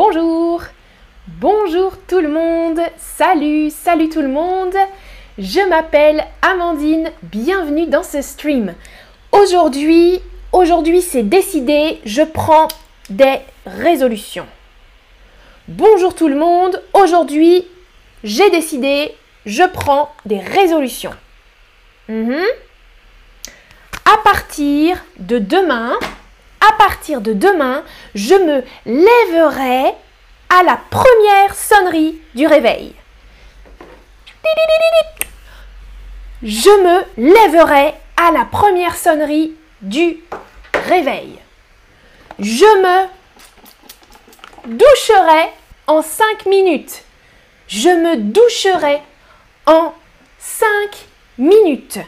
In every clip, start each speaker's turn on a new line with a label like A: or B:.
A: Bonjour Bonjour tout le monde Salut Salut tout le monde Je m'appelle Amandine, bienvenue dans ce stream. Aujourd'hui, aujourd'hui c'est décidé, je prends des résolutions. Bonjour tout le monde, aujourd'hui j'ai décidé, je prends des résolutions. Mhm. À partir de demain, partir de demain, je me lèverai à la première sonnerie du réveil. Je me lèverai à la première sonnerie du réveil. Je me doucherai en 5 minutes. Je me doucherai en 5 minutes.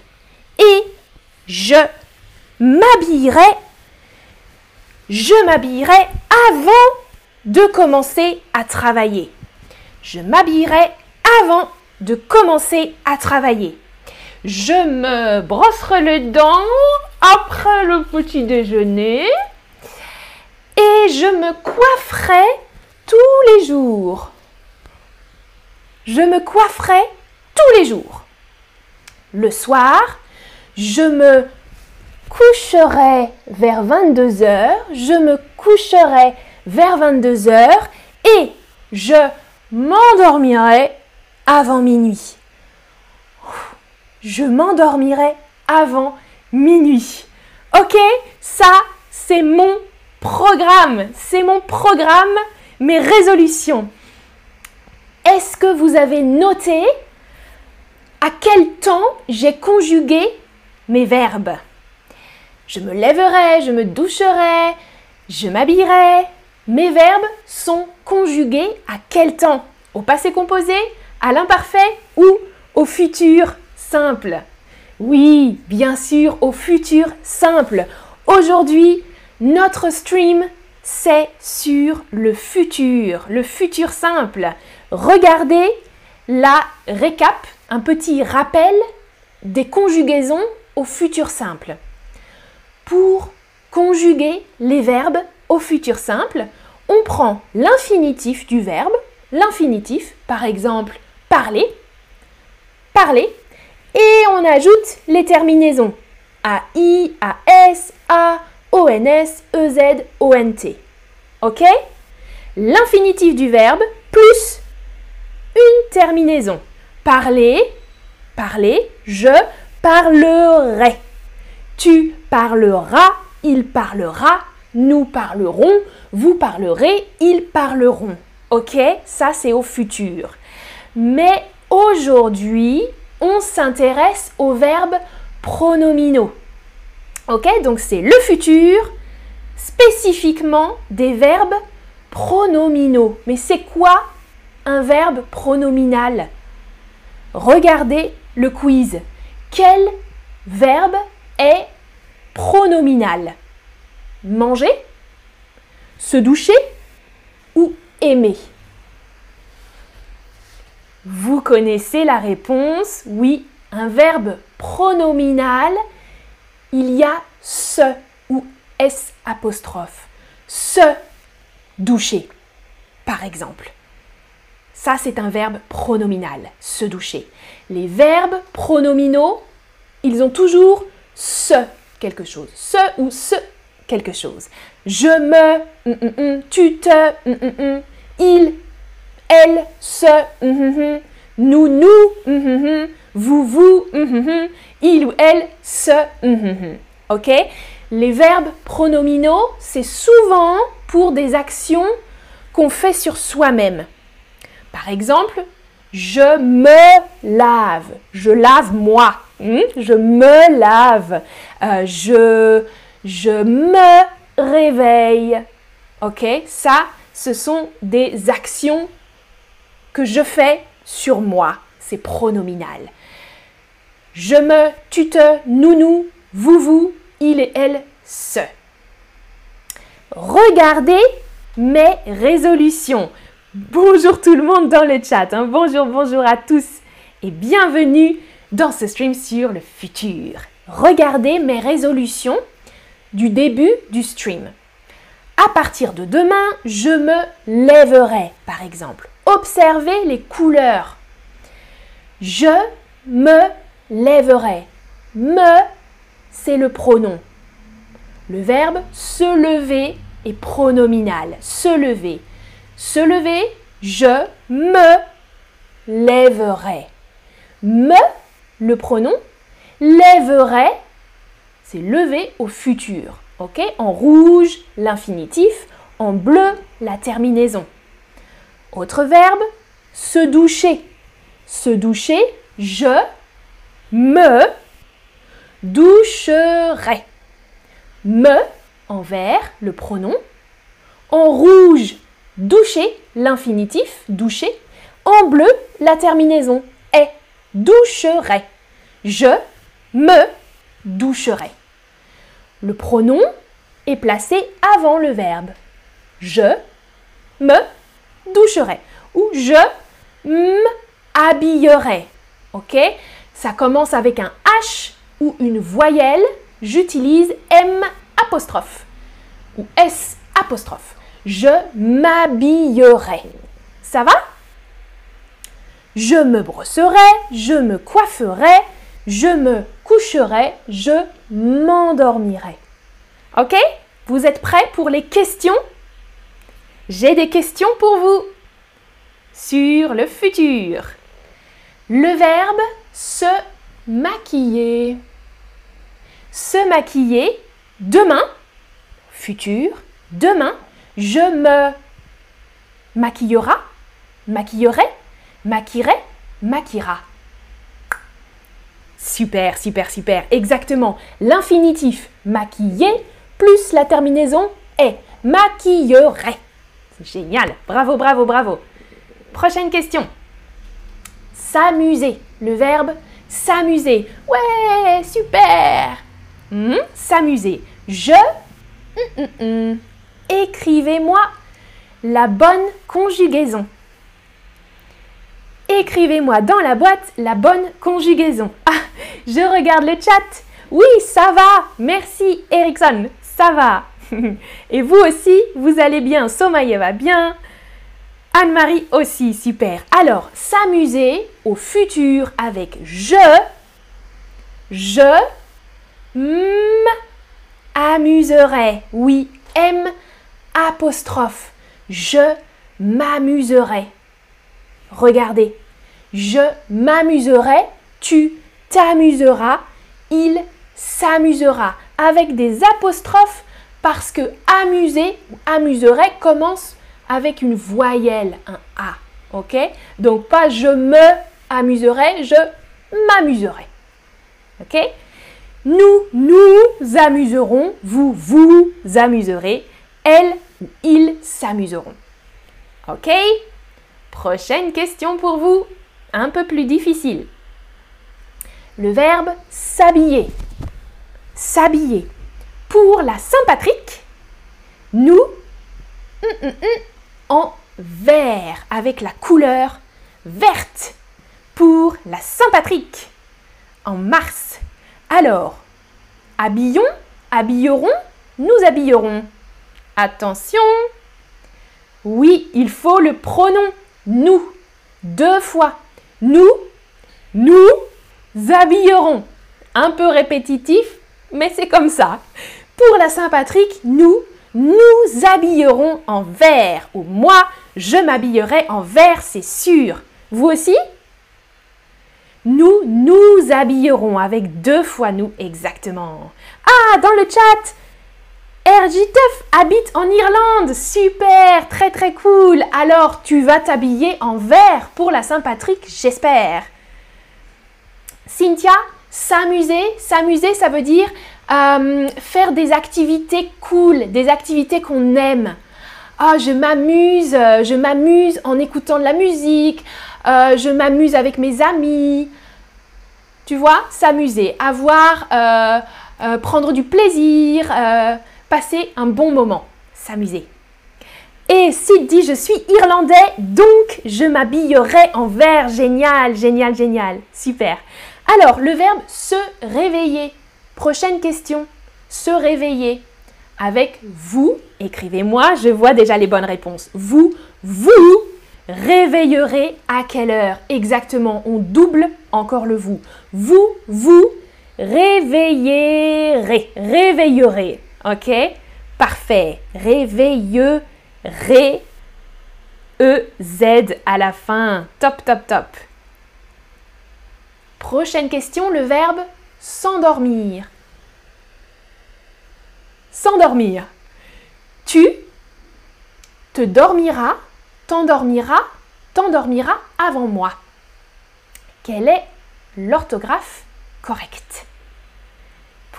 A: Et je m'habillerai je m'habillerai avant de commencer à travailler. Je m'habillerai avant de commencer à travailler. Je me brosserai les dents après le petit déjeuner et je me coifferai tous les jours. Je me coifferai tous les jours. Le soir, je me coucherai vers 22 heures, je me coucherai vers 22 heures et je m'endormirai avant minuit. Je m'endormirai avant minuit. Ok Ça, c'est mon programme. C'est mon programme, mes résolutions. Est-ce que vous avez noté à quel temps j'ai conjugué mes verbes? Je me lèverai, je me doucherai, je m'habillerai. Mes verbes sont conjugués à quel temps? Au passé composé, à l'imparfait ou au futur simple? Oui, bien sûr, au futur simple. Aujourd'hui, notre stream, c'est sur le futur, le futur simple. Regardez la récap, un petit rappel des conjugaisons au futur simple pour conjuguer les verbes au futur simple, on prend l'infinitif du verbe, l'infinitif, par exemple parler, parler, et on ajoute les terminaisons AI, AS, A, ONS, EZ, ONT. Ok? L'infinitif du verbe plus une terminaison. Parler, parler, je parlerai. Tu parleras, il parlera, nous parlerons, vous parlerez, ils parleront. Ok Ça, c'est au futur. Mais aujourd'hui, on s'intéresse aux verbes pronominaux. Ok Donc, c'est le futur, spécifiquement des verbes pronominaux. Mais c'est quoi un verbe pronominal? Regardez le quiz. Quel verbe est pronominal. Manger, se doucher ou aimer? Vous connaissez la réponse Oui, un verbe pronominal, il y a se ou s apostrophe. Se doucher, par exemple. Ça, c'est un verbe pronominal, se doucher. Les verbes pronominaux, ils ont toujours ce quelque chose. Ce ou ce quelque chose. Je me, mm, mm, mm, tu te, il, elle, ce, nous, nous, vous, vous, il ou elle, ce. Ok? Les verbes pronominaux, c'est souvent pour des actions qu'on fait sur soi-même. Par exemple, je me lave. Je lave moi. Hmm? Je me lave. Euh, je, me réveille. Ok? Ça, ce sont des actions que je fais sur moi. C'est pronominal. Je me, tu te, nous, nous, vous, vous, il et elle, ce. Regardez mes résolutions. Bonjour tout le monde dans le chat. Hein. Bonjour, bonjour à tous et bienvenue dans ce stream sur le futur. Regardez mes résolutions du début du stream. À partir de demain, je me lèverai, par exemple. Observez les couleurs. Je me lèverai. Me, c'est le pronom. Le verbe se lever est pronominal. Se lever. Se lever, je me lèverai. Me, le pronom. Lèverai, c'est lever au futur. En rouge, l'infinitif. En bleu, la terminaison. Autre verbe, se doucher. Se doucher, je me doucherai. Me en vert, le pronom. En rouge, doucher, l'infinitif, doucher. En bleu, la terminaison est. Doucherai. Je me doucherai. Le pronom est placé avant le verbe. Je me doucherai ou je m'habillerai. OK? Ça commence avec un H ou une voyelle. J'utilise M ou S apostrophe. Je m'habillerai. Ça va? Je me brosserai, je me coifferai, je me coucherai, je m'endormirai. Ok? Vous êtes prêts pour les questions? J'ai des questions pour vous sur le futur. Le verbe se maquiller. Se maquiller, demain, futur, demain, je me maquillera, maquillerai, maquillerai, maquillera. Super, super, super. Exactement. L'infinitif maquiller plus la terminaison est maquillerait. C'est génial. Bravo, bravo, bravo. Prochaine question. S'amuser. Le verbe s'amuser. Ouais, super. Hmm, s'amuser. Je. Hmm, hmm, Écrivez-moi la bonne conjugaison. Écrivez-moi dans la boîte la bonne conjugaison. Ah, je regarde le chat. Oui, ça va. Merci Erickson. Ça va. Et vous aussi, vous allez bien. Somaïa va bien. Anne-Marie aussi, super. Alors, s'amuser au futur avec je. Je m'amuserai. Oui, M apostrophe. Je m'amuserai. Regardez. Je m'amuserai, tu t'amuseras, il s'amusera. Avec des apostrophes parce que amuser ou amuserait commence avec une voyelle, un A. Ok? Donc pas je me amuserai, je m'amuserai. Ok? Nous nous amuserons, vous vous amuserez, elle ou ils s'amuseront. Ok? Prochaine question pour vous, un peu plus difficile. Le verbe s'habiller. S'habiller. Pour la Saint-Patrick, nous, hum, hum, hum, en vert, avec la couleur verte. Pour la Saint-Patrick, en mars. Alors, habillons, habillerons, nous habillerons. Attention Oui, il faut le pronom nous. Deux fois. Nous, nous habillerons. Un peu répétitif, mais c'est comme ça. Pour la Saint-Patrick, nous nous habillerons en vert. Ou moi, je m'habillerai en vert, c'est sûr. Vous aussi? Nous nous habillerons avec deux fois nous exactement. Ah, dans le chat, RJ habite en Irlande. Super, très très cool. Alors, tu vas t'habiller en vert pour la Saint-Patrick, j'espère. Cynthia, s'amuser, s'amuser, ça veut dire euh, faire des activités cool, des activités qu'on aime. Ah, je m'amuse, euh, je m'amuse en écoutant de la musique, euh, je m'amuse avec mes amis. Tu vois, s'amuser, avoir, prendre du plaisir, passer un bon moment, s'amuser. Et Sid dit Je suis irlandais, donc je m'habillerai en vert. Génial, génial, génial. Super. Alors, le verbe se réveiller. Prochaine question. Se réveiller. avec vous. Écrivez-moi, je vois déjà les bonnes réponses. Vous, vous réveillerez à quelle heure? Exactement, on double encore le vous. Vous, vous réveillerez, réveillerez. Ok? Parfait. Réveillerez. E-Z à la fin. Top, top, top. Prochaine question, le verbe s'endormir. S'endormir. Tu te dormiras, t'endormiras, t'endormiras avant moi. Quelle est l'orthographe correcte?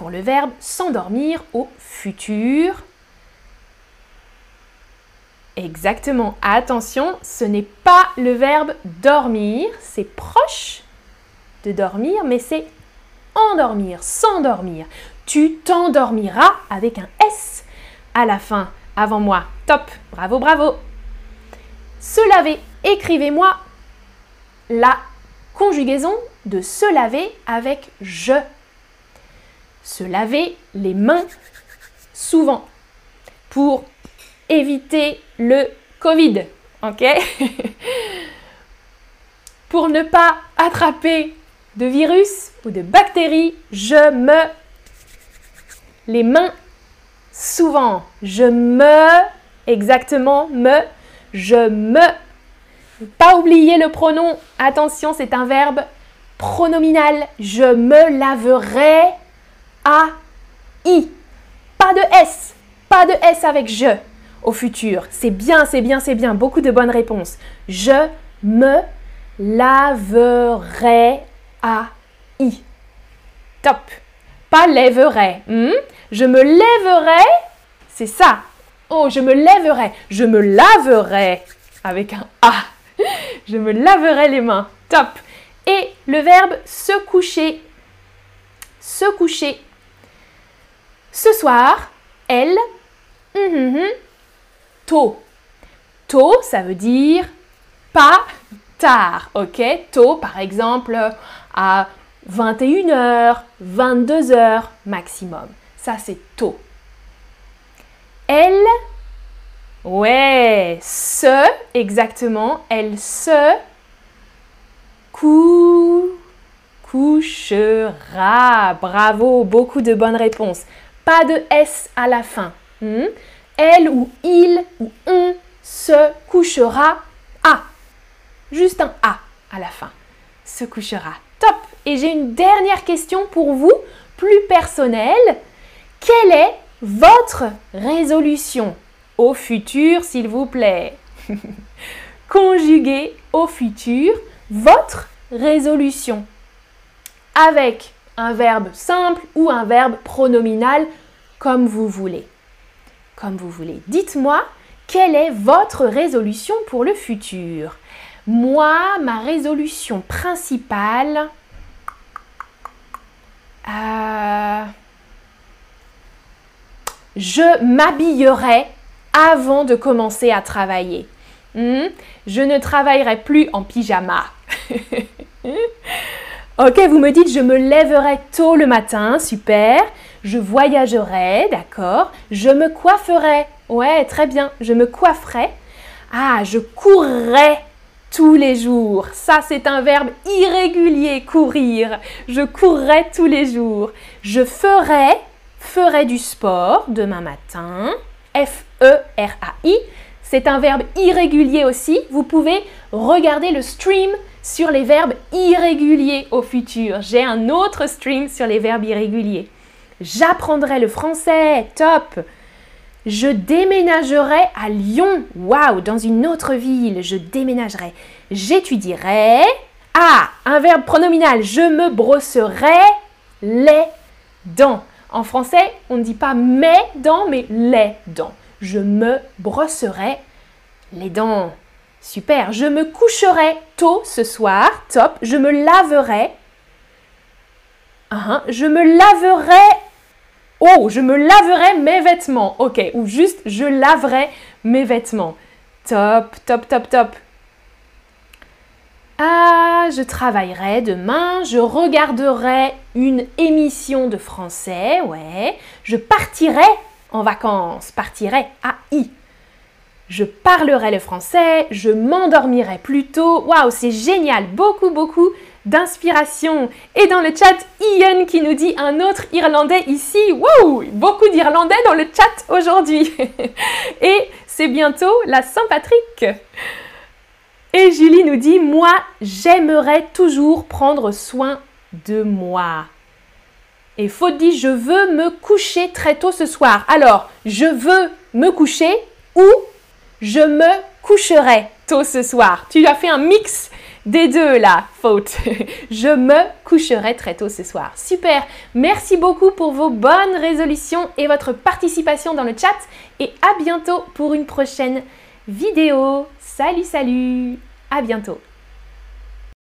A: Pour le verbe s'endormir au futur. Exactement. Attention, ce n'est pas le verbe dormir, c'est proche de dormir, mais c'est endormir, s'endormir. Tu t'endormiras avec un S à la fin, avant moi. Top, bravo, bravo. Se laver, écrivez-moi la conjugaison de se laver avec je. Se laver les mains souvent pour éviter le Covid. Ok? Pour ne pas attraper de virus ou de bactéries, je me les mains souvent. Je me exactement me je me pas oublier le pronom. Attention, c'est un verbe pronominal. Je me laverai à i. Pas de s. Pas de s avec je au futur. C'est bien, c'est bien, c'est bien. Beaucoup de bonnes réponses. Je me laverai à i. Top. Pas lèverai. Hmm? Je me lèverai. C'est ça. Oh, je me lèverai. Je me laverai avec un a. Je me laverai les mains. Top. Et le verbe se coucher. Se coucher. Ce soir, elle, hum, hum, hum, tôt. Tôt, ça veut dire pas tard, ok? Tôt, par exemple, à 21h, 22h maximum. Ça, c'est tôt. Elle, ouais, se, exactement, elle se couchera. Bravo, beaucoup de bonnes réponses. Pas de S à la fin. Hmm? Elle ou il ou on se couchera à. Juste un A à la fin. Se couchera. Top Et j'ai une dernière question pour vous, plus personnelle. Quelle est votre résolution au futur, s'il vous plaît? Conjuguez au futur votre résolution avec verbe simple ou un verbe pronominal comme vous voulez. Comme vous voulez. Dites-moi quelle est votre résolution pour le futur? Moi, ma résolution principale... Euh, je m'habillerai avant de commencer à travailler. Hmm? Je ne travaillerai plus en pyjama. ok, vous me dites, je me lèverai tôt le matin, super. Je voyagerai, d'accord. Je me coifferai. Ouais, très bien. Je me coifferai. Ah, je courrai tous les jours. Ça, c'est un verbe irrégulier, courir. Je courrai tous les jours. Je ferai, ferai du sport demain matin. F-E-R-A-I. C'est un verbe irrégulier aussi. Vous pouvez regarder le stream sur les verbes irréguliers au futur. J'ai un autre stream sur les verbes irréguliers. J'apprendrai le français. Top. Je déménagerai à Lyon. Waouh, dans une autre ville. Je déménagerai. J'étudierai. Ah, un verbe pronominal. Je me brosserai les dents. En français, on ne dit pas mes dents, mais les dents je me brosserai les dents. Super, je me coucherai tôt ce soir, top, je me laverai. Uh Je me laverai. Oh, je me laverai mes vêtements. Ok, ou juste je laverai mes vêtements. Top, top, top, top. Ah, je travaillerai demain, je regarderai une émission de français, ouais. Je partirai en vacances, partirai à I. Je parlerai le français, je m'endormirai plus tôt. Waouh, c'est génial, beaucoup, beaucoup d'inspiration. Et dans le chat, Ian qui nous dit un autre Irlandais ici. Waouh, beaucoup d'Irlandais dans le chat aujourd'hui. Et c'est bientôt la Saint-Patrick. Et Julie nous dit, moi, j'aimerais toujours prendre soin de moi. Et Faute dit, je veux me coucher très tôt ce soir. Alors, je veux me coucher ou je me coucherai tôt ce soir. Tu as fait un mix des deux là, faute. Je me coucherai très tôt ce soir. Super. Merci beaucoup pour vos bonnes résolutions et votre participation dans le chat. Et à bientôt pour une prochaine vidéo. Salut, salut. À bientôt.